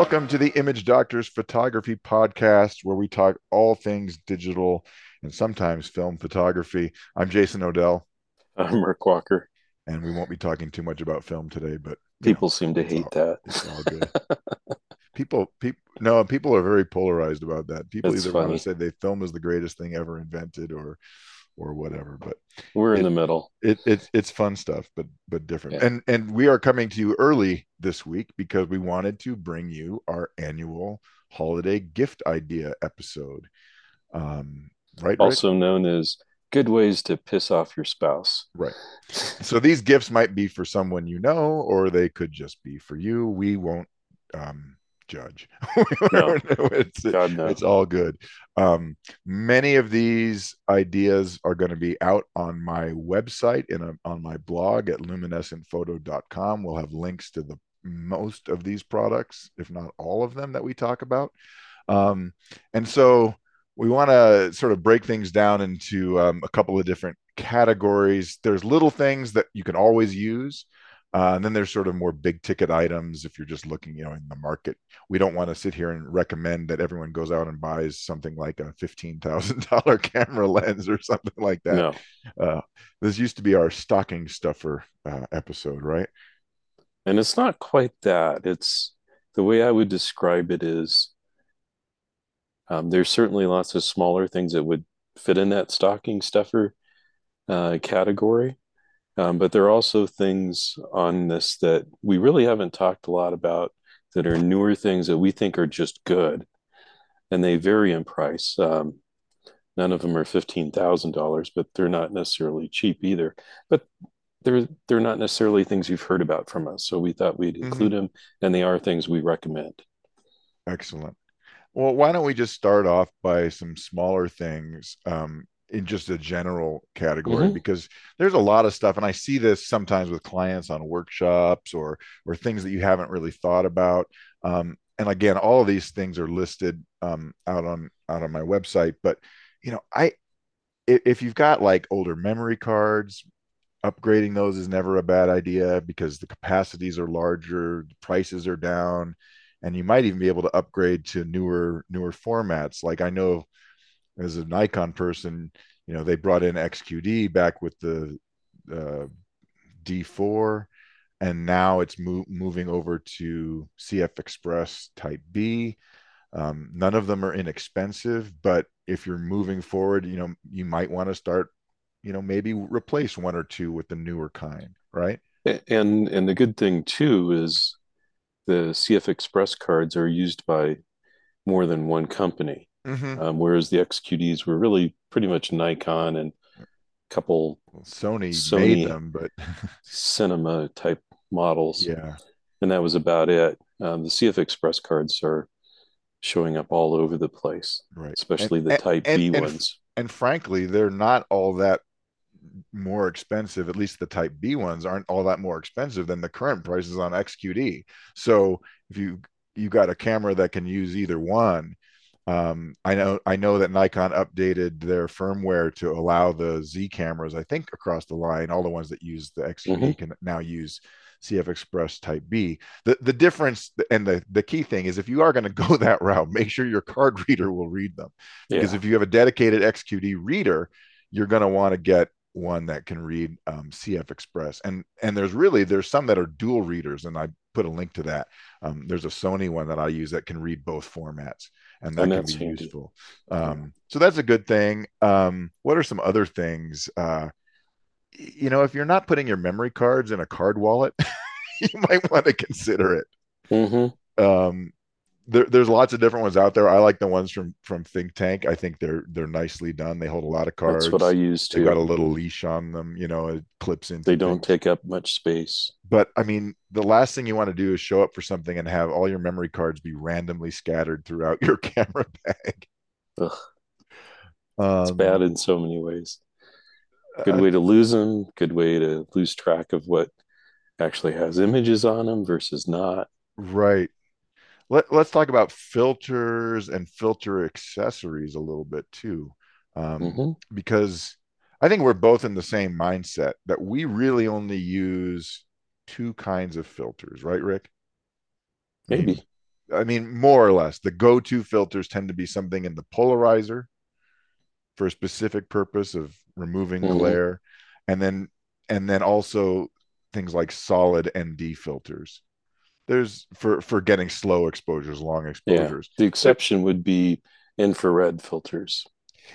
Welcome to the Image Doctors Photography Podcast, where we talk all things digital and sometimes film photography. I'm Jason Odell. I'm Rick Walker. And we won't be talking too much about film today, but people know, seem to hate all, that. It's all good. people, people, no, people are very polarized about that. People it's either funny. want to say they film is the greatest thing ever invented, or or whatever. But we're in the middle. It, it it's fun stuff, but but different. Yeah. And and we are coming to you early this week because we wanted to bring you our annual holiday gift idea episode. Um, right. Also Rick? known as good ways to piss off your spouse. Right. so these gifts might be for someone you know, or they could just be for you. We won't um, judge. no. it's, God, no. it's all good. Um, many of these ideas are going to be out on my website and on my blog at luminescentphoto.com. We'll have links to the most of these products, if not all of them that we talk about. Um, and so we want to sort of break things down into um, a couple of different categories. There's little things that you can always use. Uh, and then there's sort of more big ticket items if you're just looking, you know, in the market. We don't want to sit here and recommend that everyone goes out and buys something like a fifteen thousand dollar camera lens or something like that. No. Uh, this used to be our stocking stuffer uh, episode, right? And it's not quite that. It's the way I would describe it is um, there's certainly lots of smaller things that would fit in that stocking stuffer uh, category um, but there are also things on this that we really haven't talked a lot about that are newer things that we think are just good. And they vary in price. Um, none of them are $15,000, but they're not necessarily cheap either. But they're, they're not necessarily things you've heard about from us. So we thought we'd mm-hmm. include mm-hmm. them, and they are things we recommend. Excellent. Well, why don't we just start off by some smaller things um, in just a general category mm-hmm. because there's a lot of stuff and i see this sometimes with clients on workshops or or things that you haven't really thought about um, and again all of these things are listed um, out on out on my website but you know i if you've got like older memory cards upgrading those is never a bad idea because the capacities are larger the prices are down and you might even be able to upgrade to newer newer formats like i know as a Nikon person, you know, they brought in XQD back with the uh, D4, and now it's mo- moving over to CF Express Type B. Um, none of them are inexpensive, but if you're moving forward, you know, you might want to start, you know, maybe replace one or two with the newer kind, right? And and the good thing too is the CF Express cards are used by more than one company. Mm-hmm. Um, whereas the XQDs were really pretty much Nikon and a couple well, Sony, Sony made them, but cinema type models. Yeah. And that was about it. Um, the CF Express cards are showing up all over the place, right? Especially and, the Type and, B and, ones. And frankly, they're not all that more expensive. At least the Type B ones aren't all that more expensive than the current prices on XQD. So if you you got a camera that can use either one, um, I know I know that Nikon updated their firmware to allow the Z cameras, I think across the line, all the ones that use the XQD mm-hmm. can now use CF Express Type B. The the difference and the the key thing is if you are going to go that route, make sure your card reader will read them. Because yeah. if you have a dedicated XQD reader, you're going to want to get one that can read um, CF Express. And and there's really there's some that are dual readers, and I put a link to that. Um, there's a Sony one that I use that can read both formats and that and can be handy. useful. Um, so that's a good thing. Um, what are some other things? Uh, you know, if you're not putting your memory cards in a card wallet, you might want to consider it. Mm-hmm. Um, there, there's lots of different ones out there. I like the ones from from Think Tank. I think they're they're nicely done. They hold a lot of cards. That's what I use too. They got a little leash on them. You know, it clips in. They don't things. take up much space. But I mean, the last thing you want to do is show up for something and have all your memory cards be randomly scattered throughout your camera bag. Ugh. Um, it's bad in so many ways. Good uh, way to lose them. Good way to lose track of what actually has images on them versus not. Right let, us talk about filters and filter accessories a little bit too um, mm-hmm. because i think we're both in the same mindset that we really only use two kinds of filters right rick maybe I mean, more or less, the go-to filters tend to be something in the polarizer for a specific purpose of removing Mhm. glare, and then and then also things like solid ND filters. There's for for getting slow exposures, long Yeah. exposures. The exception would be infrared filters.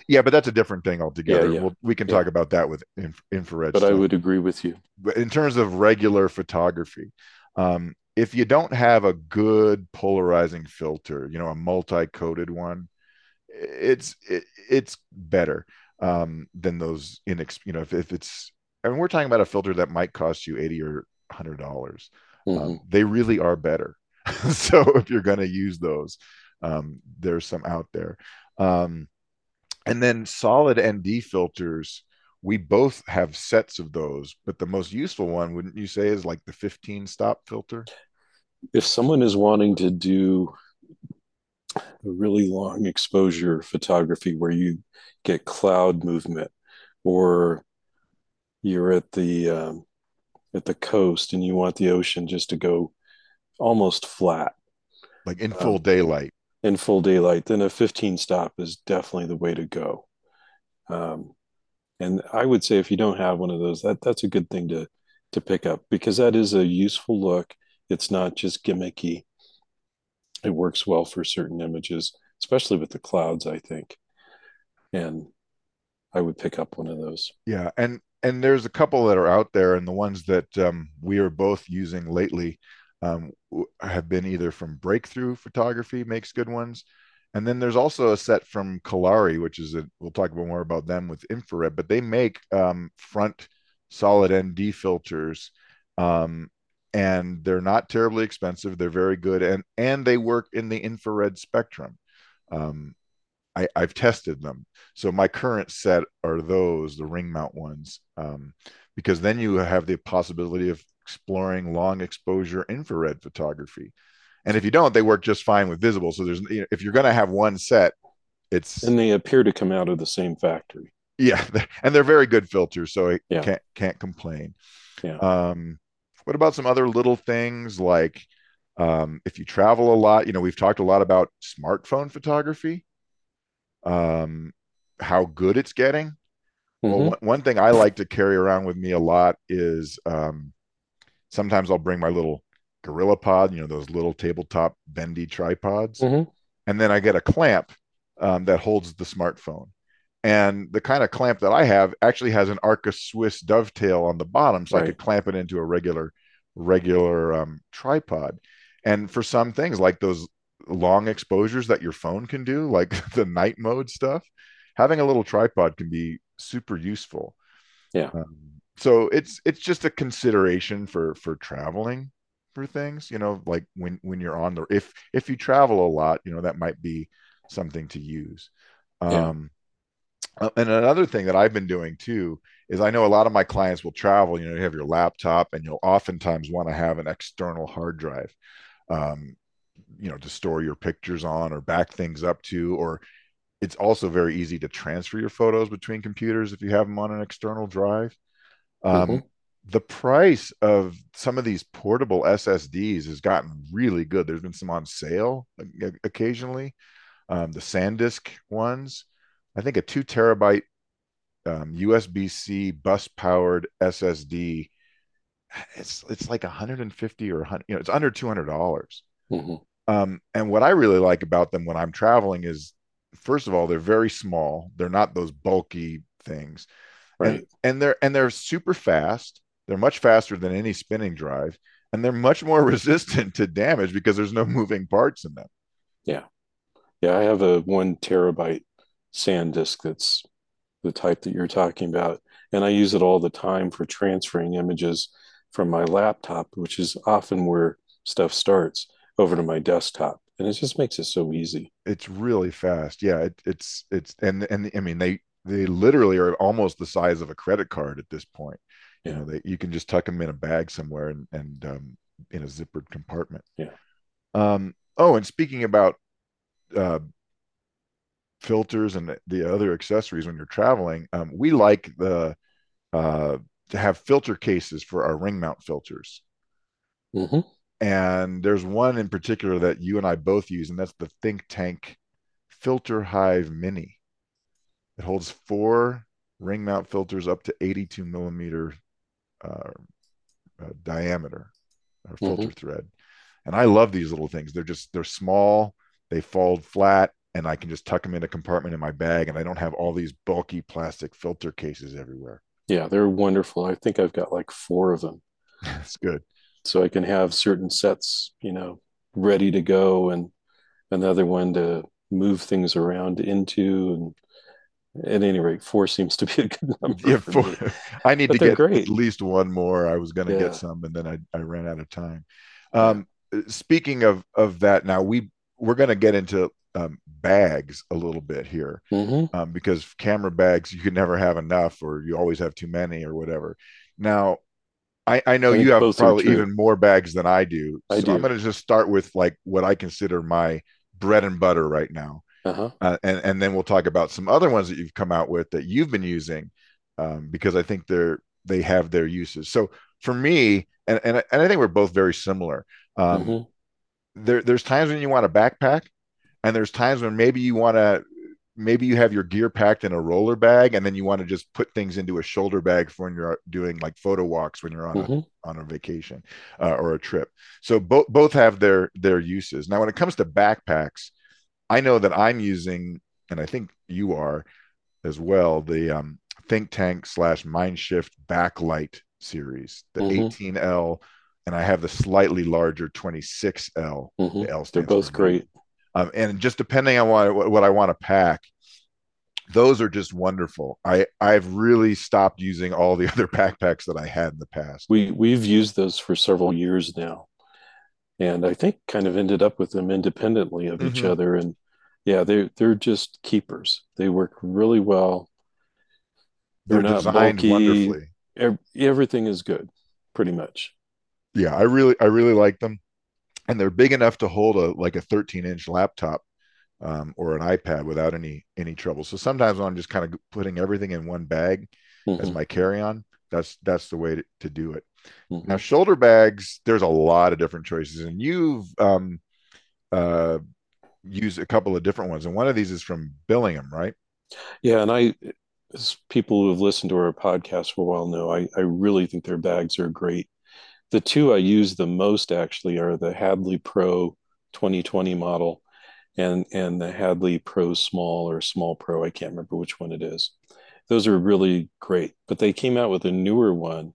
Yeah, but that's a different thing altogether. yeah, We'll, we can yeah. talk about that with inf- infrared But I would agree with you. But in terms of regular photography, um, if you don't have a good polarizing filter, you know, a multi-coated one, it's it, it's better um, than those inex. You know, if, if it's, I mean, we're talking about a filter that might cost you eighty or hundred dollars. Mhm. Um, they really are better. so if you're going to use those, um, there's some out there. Um, and then solid ND filters, we both have sets of those, but the most useful one, wouldn't you say, is like the 15 stop filter? If someone is wanting to do a really long exposure photography where you get cloud movement or you're at the um, at the coast and you want the ocean just to go almost flat Like in Um, full daylight. In full daylight, then a 15 stop is definitely the way to go. Um, and I would say if you don't have one of those, that that's a good thing to to pick up because that is a useful look. It's not just gimmicky. It works well for certain images, especially with the clouds, I think. And I would pick up one of those. Yeah, and and there's a couple that are out there, and the ones that um, we are both using lately um, have been either from Breakthrough Photography makes good ones, and then there's also a set from Kolari, which is a we'll talk about more about them with infrared, but they make um, front solid ND filters, um, and they're not terribly expensive. They're very good, and and they work in the infrared spectrum. Um, I, I've tested them. So my current set are those, the ring mount ones, um, because then you have the possibility of exploring long exposure infrared photography. And if you don't, they work just fine with visible. So there's, you know, if you're going to have one set, it's And they appear to come out of the same factory. yeah, and they're very good filters, so I Yeah. can't can't complain. Yeah. Um, what about some other little things like um, if you travel a lot? You know, we've talked a lot about smartphone photography, um, how good it's getting. Well, Mhm. one, one thing I like to carry around with me a lot is um, sometimes I'll bring my little Gorilla Pod, you know, those little tabletop bendy tripods, Mhm. and then I get a clamp um, that holds the smartphone. And the kind of clamp that I have actually has an Arca Swiss dovetail on the bottom, so I Right. could clamp it into a regular regular um, tripod. And for some things like those long exposures that your phone can do, like the night mode stuff, having a little tripod can be super useful. Yeah. Um, so it's it's just a consideration for for traveling for things, you know, like when when you're on the if if you travel a lot, you know, that might be something to use. Yeah. Um, uh, and another thing that I've been doing too is I know a lot of my clients will travel. You know, you have your laptop, and you'll oftentimes want to have an external hard drive, um, you know, to store your pictures on or back things up to. Or it's also very easy to transfer your photos between computers if you have them on an external drive. Um, Mhm. The price of some of these portable SSDs has gotten really good. There's been some on sale occasionally. Um, the SanDisk ones, I think a two terabyte um, USB-C bus-powered SSD, it's it's like 150 or 100, you know, it's under $200. Mhm. Um, and what I really like about them when I'm traveling is, first of all, they're very small. They're not those bulky things, Right. and they're and they're super fast. They're much faster than any spinning drive, and they're much more resistant to damage because there's no moving parts in them. Yeah. Yeah. I have a one terabyte SanDisk that's the type that you're talking about. And I use it all the time for transferring images from my laptop, which is often where stuff starts, over to my desktop. And it just makes it so easy. It's really fast. Yeah, it, it's it's and and I mean they they literally are almost the size of a credit card at this point. You know, they you can just tuck them in a bag somewhere and and um, in a zippered compartment. Yeah. Um. Oh, and speaking about uh, filters and the, the other accessories when you're traveling, um, we like the uh, to have filter cases for our ring mount filters. hmm and there's one in particular that you and I both use, and that's the Think Tank Filter Hive Mini. It holds four ring mount filters up to 82 millimeter uh, uh, diameter or filter mm-hmm. thread. And I love these little things. They're just they're small, they fold flat, and I can just tuck them in a compartment in my bag, and I don't have all these bulky plastic filter cases everywhere. Yeah, they're wonderful. I think I've got like four of them. That's good. So I can have certain sets, you know, ready to go, and another one to move things around into, and at any rate, four seems to be a good number. Yeah, four. I need but to get great. at least one more. I was going to yeah. get some, and then I, I ran out of time. Um, speaking of of that, now we we're going to get into um, bags a little bit here mm-hmm. um, because camera bags you can never have enough or you always have too many or whatever. Now, I, I know I you have probably even more bags than I do. I so do. I'm going to just start with like what I consider my bread and butter right now. Uh-huh. Uh, and, and then we'll talk about some other ones that you've come out with that you've been using um, because I think they're they have their uses. So for me, and, and, and I think we're both very similar. Um, mm-hmm. there, there's times when you want a backpack and there's times when maybe you want to maybe you have your gear packed in a roller bag and then you want to just put things into a shoulder bag for when you're doing like photo walks when you're on mm-hmm. a on a vacation uh, or a trip so both both have their their uses now when it comes to backpacks i know that i'm using and i think you are as well the um, think tank slash mindshift backlight series the mm-hmm. 18l and i have the slightly larger 26l mm-hmm. the L they're both great um, and just depending on what, what I want to pack, those are just wonderful. I I've really stopped using all the other backpacks that I had in the past. We we've used those for several years now, and I think kind of ended up with them independently of mm-hmm. each other. And yeah, they're they're just keepers. They work really well. They're, they're not designed bulky. wonderfully. Everything is good, pretty much. Yeah, I really I really like them and they're big enough to hold a like a 13 inch laptop um, or an iPad without any any trouble. So sometimes when I'm just kind of putting everything in one bag mm-hmm. as my carry on, that's that's the way to, to do it. Mm-hmm. Now shoulder bags, there's a lot of different choices, and you've um, uh, used a couple of different ones, and one of these is from Billingham, right? Yeah, and I, as people who have listened to our podcast for a while know, I I really think their bags are great the two I use the most actually are the Hadley Pro 2020 model and and the Hadley Pro Small or Small Pro. I can't remember which one it is. Those are really great, but they came out with a newer one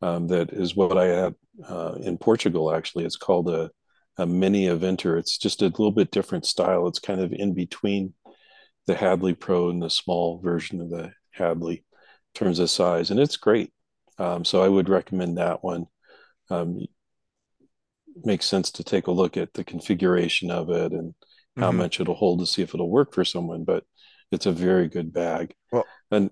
um, that is what I had uh, in Portugal. Actually, it's called a, a Mini Eventer. It's just a little bit different style. It's kind of in between the Hadley Pro and the small version of the Hadley in terms of size, and it's great. Um, so I would recommend that one um, makes sense to take a look at the configuration of it and how mm-hmm. much it'll hold to see if it'll work for someone. But it's a very good bag. Well, and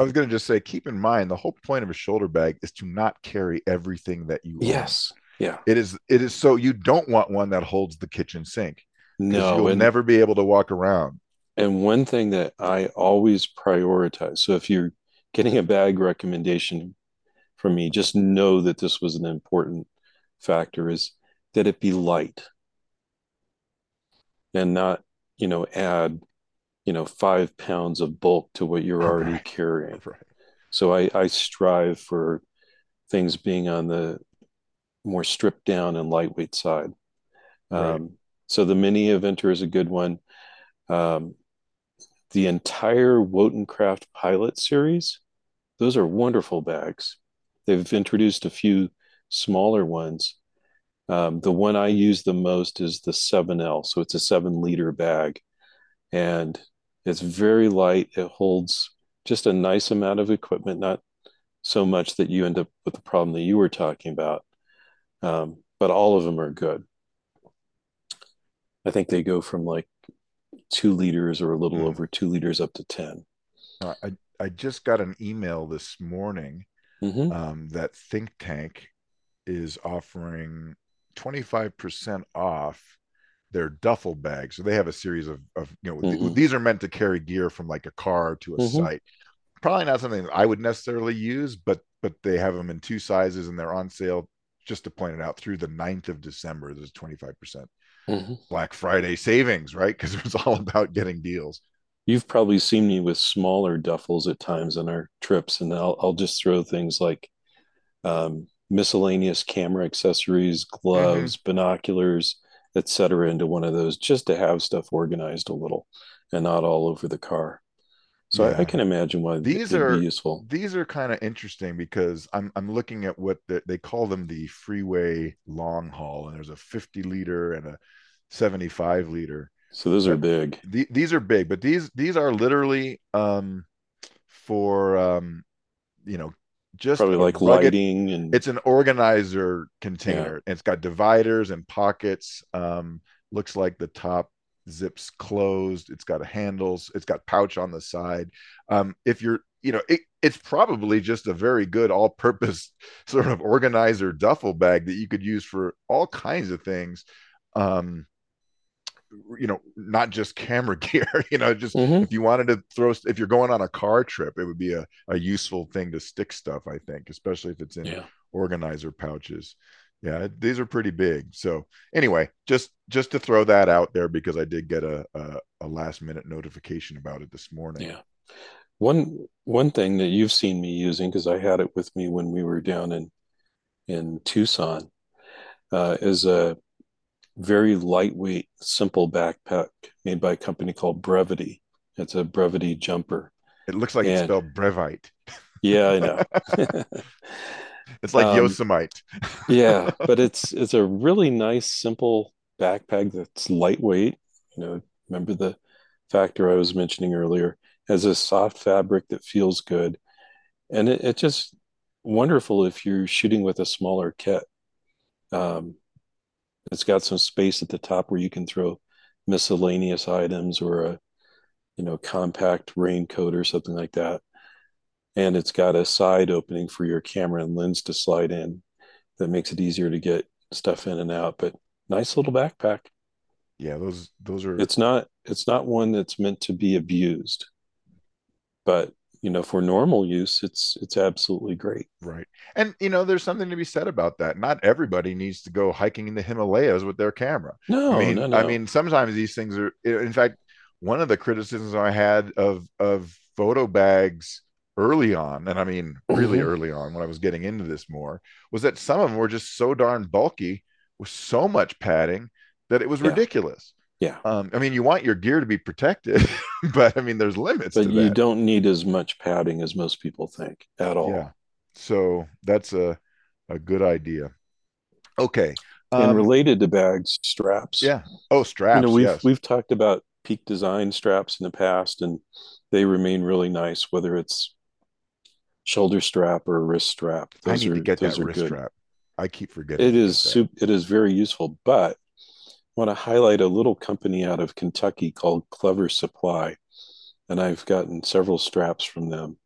I was going to just say, keep in mind the whole point of a shoulder bag is to not carry everything that you. Yes. Own. Yeah. It is. It is so you don't want one that holds the kitchen sink. No, you'll and, never be able to walk around. And one thing that I always prioritize. So if you're getting a bag recommendation from me. Just know that this was an important factor is that it be light and not, you know, add, you know, five pounds of bulk to what you're already right. carrying. Right. So I, I strive for things being on the more stripped down and lightweight side. Right. Um, so the mini Eventer is a good one. Um, the entire Wotancraft Pilot series, those are wonderful bags. They've introduced a few smaller ones. Um, the one I use the most is the 7L. So it's a seven liter bag and it's very light. It holds just a nice amount of equipment, not so much that you end up with the problem that you were talking about. Um, but all of them are good. I think they go from like two liters or a little mm. over two liters up to 10. Uh, I, I just got an email this morning mm-hmm. um, that Think Tank is offering 25% off their duffel bags. So they have a series of, of you know, mm-hmm. th- these are meant to carry gear from like a car to a mm-hmm. site. Probably not something I would necessarily use, but but they have them in two sizes and they're on sale just to point it out, through the 9th of December, there's 25% Mhm. Black Friday savings, right? Because it was all about getting deals. You've probably seen me with smaller duffels at times on our trips, and I'll I'll just throw things like um, miscellaneous camera accessories, hmm gloves, binoculars, etc., into one of those just to have stuff organized a little and not all over the car. So I, I can imagine why These are useful. these are kind of interesting because I'm I'm looking at what the, they call them the freeway long haul, and there's a 50 liter and a 75 liter. So those are big, the, these are big, but these these are literally um for um you know just probably like rugged lighting and it's an organizer yeah. container. It's got dividers and pockets. Um, looks like the top zips closed. It's got a handles. It's got pouch on the side. Um, if you're, you know, it, it's probably just a very good all-purpose sort of organizer duffel bag that you could use for all kinds of things. Um, you know, not just camera gear, you know, just hmm if you wanted to throw, if you're going on a car trip, it would be a, a useful thing to stick stuff, I think, especially if it's in Yeah. organizer pouches. Yeah, these are pretty big. So anyway, just just to throw that out there because I did get a a, a last minute notification about it this morning. Yeah. One one thing that you've seen me using, because I had it with me when we were down in in Tucson, uh, is a very lightweight, simple backpack made by a company called Brevity. It's a Brevity jumper. It looks like it's And spelled Brevite. yeah, I know. It's like Um, Yosemite. yeah, but it's it's a really nice, simple backpack that's lightweight. You know, remember the factor I was mentioning earlier, has a soft fabric that feels good. And it, it's just wonderful if you're shooting with a smaller kit. Um, it's got some space at the top where you can throw miscellaneous items or a, you know, compact raincoat or something like that. And it's got a side opening for your camera and lens to slide in that makes it easier to get stuff in and out. But nice little backpack. Yeah, those those are It's not it's not one that's meant to be abused, but you know, for normal use, it's it's absolutely great. Right. And you know, there's something to be said about that. Not everybody needs to go hiking in the Himalayas with their camera. I No, mean, no, I mean, sometimes these things are in fact, one of the criticisms I had of of photo bags early on, and I mean really hmm early on when I was getting into this more, was that some of them were just so darn bulky with so much padding that it was Yeah, ridiculous. Yeah. Um, I mean, you want your gear to be protected, but I mean, there's limits But you that. don't need as much padding as most people think at all. Yeah. So that's a a good idea. Okay. And Um, related to bags, straps. yeah. Oh, straps. You know, we've Yes. we've talked about Peak Design straps in the past, and they remain really nice, whether it's shoulder strap or wrist strap. I Those need to get that are wrist good. strap. I keep forgetting It is soup. It is very useful, but I want to highlight a little company out of Kentucky called Clever Supply, and I've gotten several straps from them.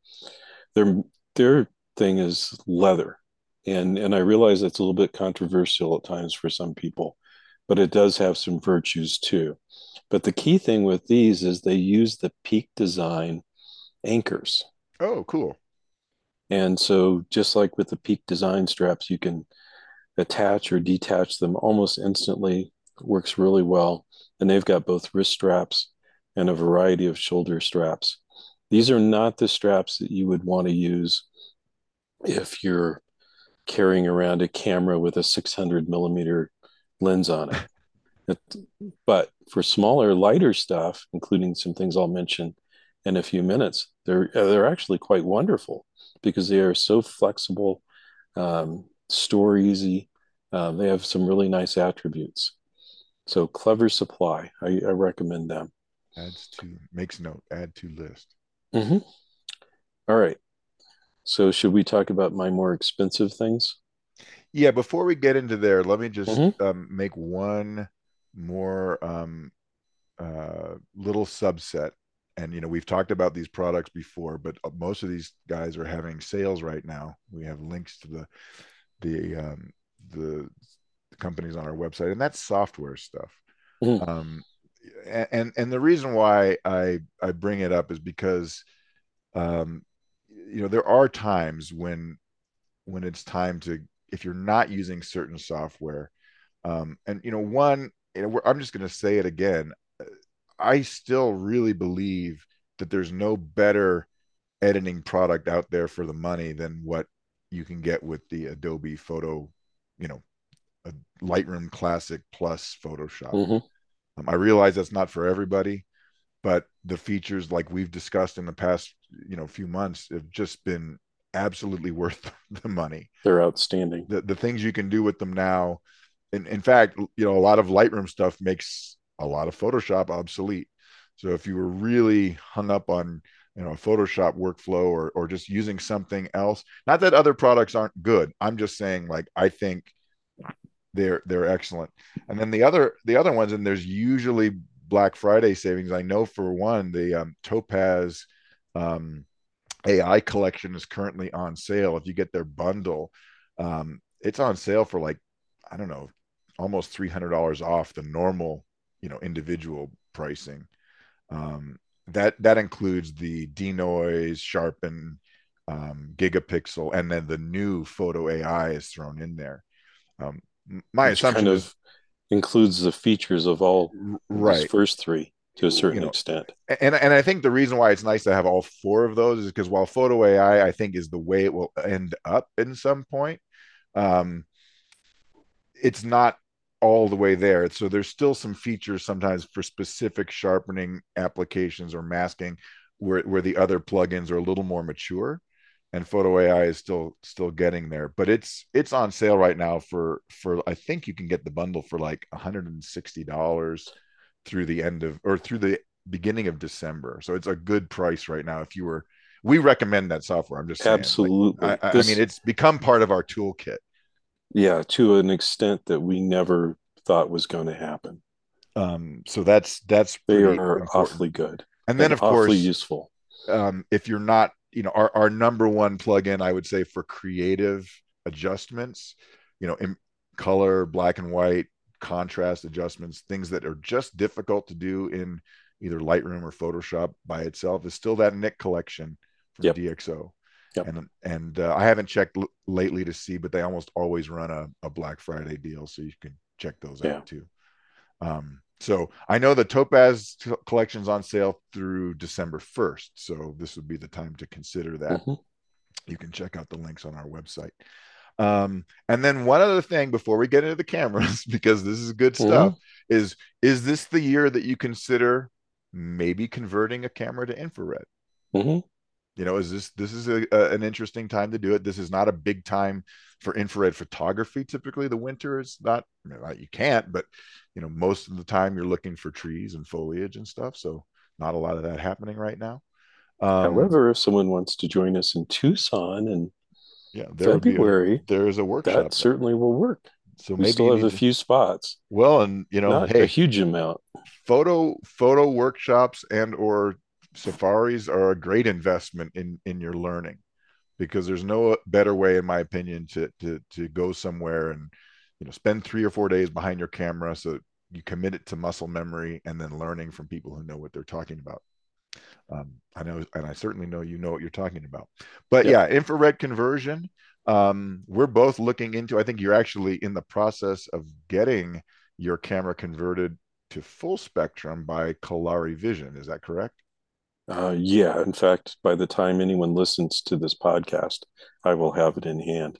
Their their thing is leather, and and I realize it's a little bit controversial at times for some people, but it does have some virtues too. But the key thing with these is they use the Peak Design anchors. Oh, cool. And so just like with the Peak Design straps, you can attach or detach them almost instantly. Works really well. And they've got both wrist straps and a variety of shoulder straps. These are not the straps that you would want to use if you're carrying around a camera with a 600 millimeter lens on it. It- but for smaller, lighter stuff, including some things I'll mention in a few minutes, they're they're actually quite wonderful because they are so flexible, um, store easy. Um, they have some really nice attributes. So Clever Supply, I, I recommend them. Adds to makes note. Add to list. Mhm. All right. So should we talk about my more expensive things? Yeah. Before we get into there, let me just hmm um, make one more um, uh, little subset. And you know, we've talked about these products before, but uh, most of these guys are having sales right now. We have links to the the um, the companies on our website, and that's software stuff. hmm Um, and and the reason why I I bring it up is because um, you know there are times when when it's time to if you're not using certain software, um, and you know, one, you know, I'm just going to say it again. I still really believe that there's no better editing product out there for the money than what you can get with the Adobe Photo, you know, Lightroom Classic plus Photoshop. Mm-hmm. Um, I realize that's not for everybody, but the features like we've discussed in the past, you know, few months have just been absolutely worth the money. They're outstanding. The the things you can do with them now. In, in fact, you know, a lot of Lightroom stuff makes a lot of Photoshop obsolete. So if you were really hung up on you know a Photoshop workflow or or just using something else, not that other products aren't good. I'm just saying like I think they're they're excellent. And then the other the other ones, and there's usually Black Friday savings. I know for one, the um, Topaz um, AI collection is currently on sale. If you get their bundle, um, it's on sale for like I don't know, almost three hundred dollars off the normal, you know, individual pricing. Um, that that includes the denoise, sharpen, um, gigapixel, and then the new photo AI is thrown in there. Um, my Which assumption kind of is, includes the features of all right first three to a certain you know, extent. And and I think the reason why it's nice to have all four of those is because while photo AI I think is the way it will end up in some point, um, it's not all the way there. So there's still some features sometimes for specific sharpening applications or masking where where the other plugins are a little more mature and photo ai is still still getting there but it's it's on sale right now for for i think you can get the bundle for like 160 dollars through the end of or through the beginning of december so it's a good price right now if you were we recommend that software i'm just saying. absolutely like, I, this, I mean it's become part of our toolkit yeah to an extent that we never thought was going to happen um so that's that's they are important. awfully good and then and of course useful um if you're not you know our, our number one plugin i would say for creative adjustments you know in color black and white contrast adjustments things that are just difficult to do in either lightroom or photoshop by itself is still that Nik collection from yep. dxo yep. and and uh, i haven't checked l- lately to see but they almost always run a, a black friday deal so you can check those yeah. out too um, so I know the Topaz collection's on sale through December 1st. So this would be the time to consider that. Mm-hmm. You can check out the links on our website. Um, and then one other thing before we get into the cameras, because this is good mm-hmm. stuff, mm-hmm. is is this the year that you consider maybe converting a camera to infrared? Mm-hmm you know is this this is a, a, an interesting time to do it this is not a big time for infrared photography typically the winter is not you can't but you know most of the time you're looking for trees and foliage and stuff so not a lot of that happening right now. Um, however if someone wants to join us in tucson and yeah february a, there's a workshop that there. certainly will work. So we maybe still have a few spots. Well and you know not hey, a huge amount. photo photo workshops and or safaris are a great investment in in your learning because there's no better way in my opinion to to to go somewhere and you know spend 3 or 4 days behind your camera so you commit it to muscle memory and then learning from people who know what they're talking about um, i know and i certainly know you know what you're talking about but yep. yeah infrared conversion um, we're both looking into i think you're actually in the process of getting your camera converted to full spectrum by Kolari Vision. Is that correct? Uh, yeah, in fact, by the time anyone listens to this podcast, I will have it in hand.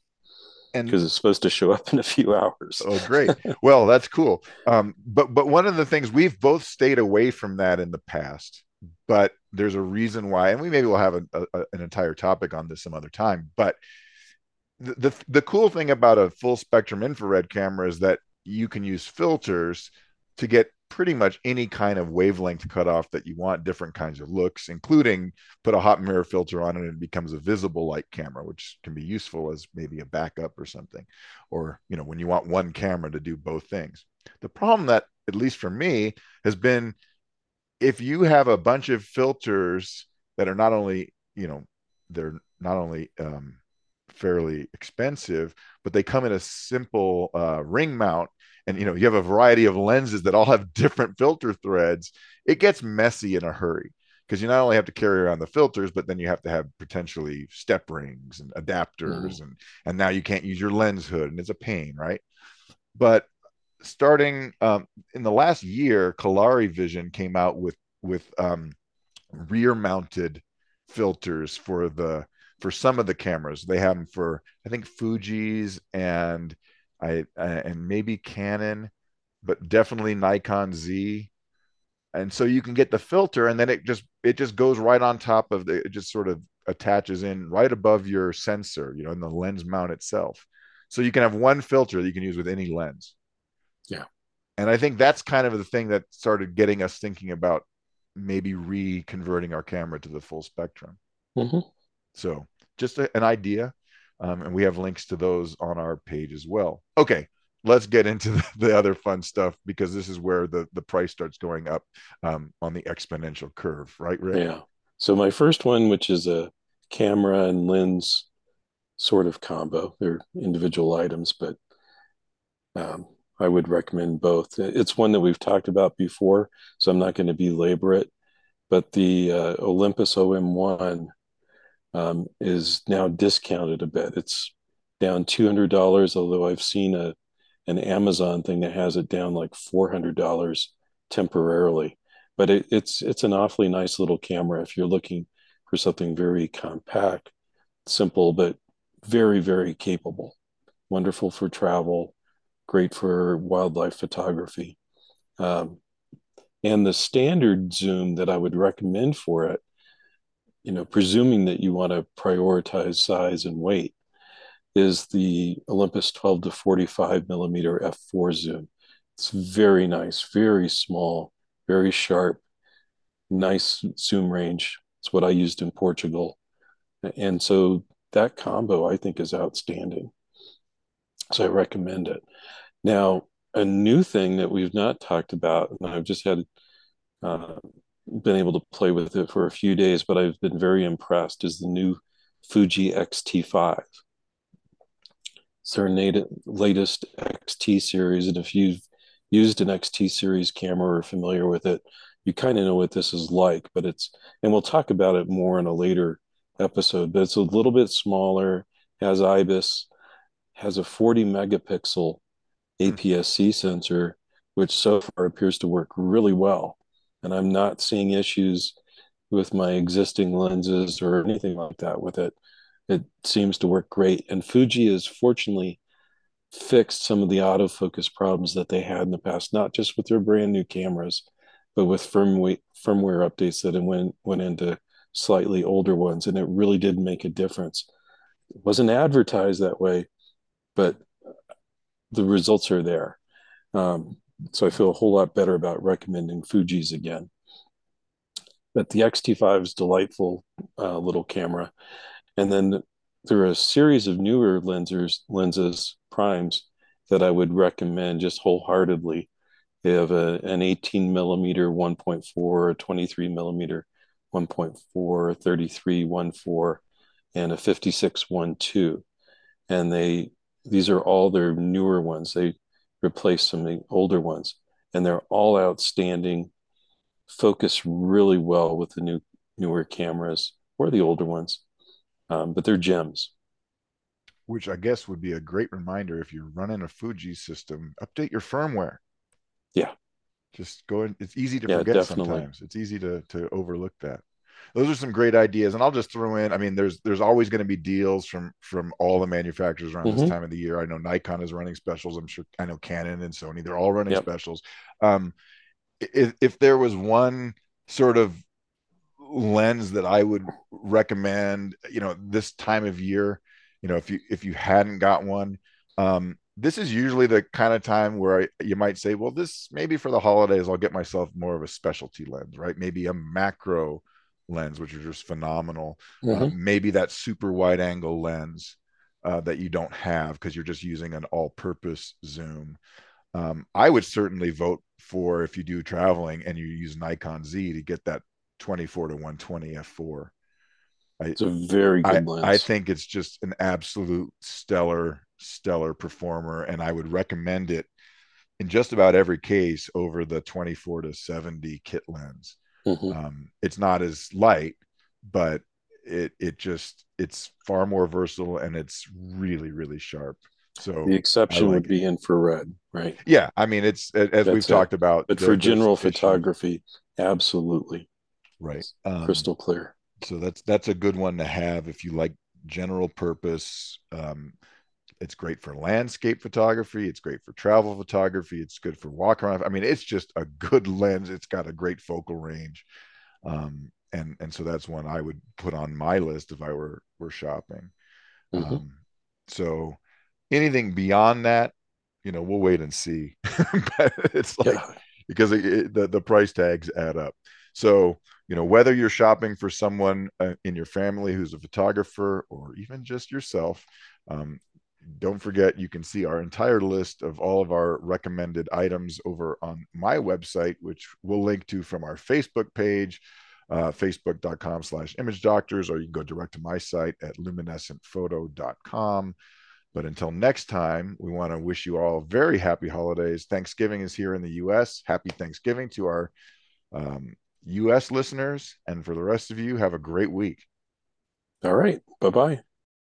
Because it's supposed to show up in a few hours. oh, great! Well, that's cool. Um, but but one of the things we've both stayed away from that in the past, but there's a reason why, and we maybe will have a, a, an entire topic on this some other time. But the, the the cool thing about a full spectrum infrared camera is that you can use filters to get pretty much any kind of wavelength cutoff that you want, different kinds of looks, including put a hot mirror filter on it and it becomes a visible light camera, which can be useful as maybe a backup or something. Or, you know, when you want one camera to do both things. The problem that, at least for me, has been if you have a bunch of filters that are not only, you know, they're not only um, fairly expensive, but they come in a simple uh, ring mount and you know you have a variety of lenses that all have different filter threads it gets messy in a hurry because you not only have to carry around the filters, but then you have to have potentially step rings and adapters, mm-hmm. and and now you can't use your lens hood, and it's a pain, right? But starting um, in the last year, Kolari Vision came out with with um, rear mounted filters for the for some of the cameras. They have them for I think Fuji's and I uh, and maybe Canon, but definitely Nikon Z. And so you can get the filter and then it just it just goes right on top of the it just sort of attaches in right above your sensor you know in the lens mount itself. So you can have one filter that you can use with any lens. Yeah. And i think that's kind of the thing that started getting us thinking about maybe reconverting our camera to the full spectrum. Mm-hmm. so just a, an idea um, and we have links to those on our page as well okay let's get into the, the, other fun stuff because this is where the the price starts going up um, on the exponential curve, right? Rick? Yeah. So my first one, which is a camera and lens sort of combo, they're individual items, but um, I would recommend both. It's one that we've talked about before, so I'm not going to belabor it. But the uh, Olympus OM1 um, is now discounted a bit. It's down $200, although I've seen a an Amazon thing that has it down like four hundred dollars temporarily. But it, it's it's an awfully nice little camera if you're looking for something very compact, simple but very very capable. Wonderful for travel, great for wildlife photography. Um, and the standard zoom that I would recommend for it, you know, presuming that you want to prioritize size and weight, is the Olympus 12 to 45 millimeter f4 zoom. It's very nice, very small, very sharp, nice zoom range. It's what I used in Portugal. And so that combo I think is outstanding. So I recommend it. Now, a new thing that we've not talked about, and I've just had uh, been able to play with it for a few days, but I've been very impressed, is the new Fuji X-T5. It's their native, latest XT series. And if you've used an XT series camera or familiar with it, you kind of know what this is like. But it's, and we'll talk about it more in a later episode, but it's a little bit smaller, has IBIS, has a 40 megapixel hmm. APS-C sensor, which so far appears to work really well. And I'm not seeing issues with my existing lenses or anything like that with it it seems to work great. And Fuji has fortunately fixed some of the autofocus problems that they had in the past, not just with their brand new cameras, but with firmware firmware updates that went went into slightly older ones, and it really did make a difference. It wasn't advertised that way, but the results are there. Um, so I feel a whole lot better about recommending Fuji's again. But the X-T5 is delightful uh, little camera. And then there are a series of newer lenses, lenses primes that I would recommend just wholeheartedly. They have a, an 18 millimeter 1.4, a 23 millimeter 1.4, 33 1.4, and a 56 1.2. And they these are all their newer ones. They replace some of the older ones, and they're all outstanding. Focus really well with the new newer cameras or the older ones um, but they're gems. Which I guess would be a great reminder if you're running a Fuji system, update your firmware. Yeah. Just go in. It's easy to yeah, forget definitely. sometimes. It's easy to to overlook that. Those are some great ideas, and I'll just throw in. I mean, there's there's always going to be deals from from all the manufacturers around mm-hmm. this time of the year. I know Nikon is running specials. I'm sure I know Canon and Sony. They're all running yep. specials. Um, if, if there was one sort of lens that I would recommend, you know, this time of year, you know, if you if you hadn't got one, um, this is usually the kind of time where I, you might say, well, this maybe for the holidays I'll get myself more of a specialty lens, right? Maybe a macro lens, which are just phenomenal. Mm-hmm. Uh, maybe that super wide angle lens uh, that you don't have because you're just using an all-purpose zoom. Um, I would certainly vote for if you do traveling and you use Nikon Z to get that 24 to 120 f4 I, it's a very good I, lens. I think it's just an absolute stellar stellar performer and i would recommend it in just about every case over the 24 to 70 kit lens Mm-hmm. Um, it's not as light, but it it just it's far more versatile and it's really really sharp. So the exception like would it. be infrared, right? Yeah, I mean it's as That's we've it. talked about. But for general photography, absolutely, right, um, crystal clear. So that's that's a good one to have if you like general purpose. Um, it's great for landscape photography. It's great for travel photography. It's good for walk around. I mean, it's just a good lens. It's got a great focal range. Um, and and so that's one I would put on my list if I were were shopping. Mm-hmm. Um, so anything beyond that, you know, we'll wait and see. but it's like yeah. because it, it, the the price tags add up. So you know whether you're shopping for someone uh, in your family who's a photographer or even just yourself um, don't forget you can see our entire list of all of our recommended items over on my website which we'll link to from our facebook page uh, facebook.com slash image doctors, or you can go direct to my site at luminescentphoto.com. But until next time, we want to wish you all very happy holidays. Thanksgiving is here in the US. Happy Thanksgiving to our um, US listeners. And for the rest of you, have a great week. All right. Bye bye.